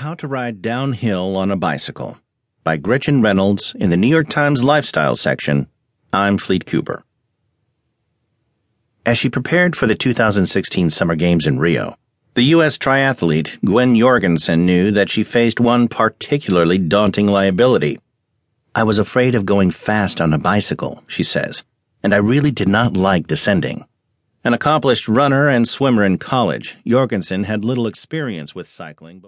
How to Ride Downhill on a Bicycle by Gretchen Reynolds in the New York Times Lifestyle section. I'm Fleet Cooper. As she prepared for the 2016 Summer Games in Rio, the U.S. triathlete Gwen Jorgensen knew that she faced one particularly daunting liability. I was afraid of going fast on a bicycle, she says, and I really did not like descending. An accomplished runner and swimmer in college, Jorgensen had little experience with cycling.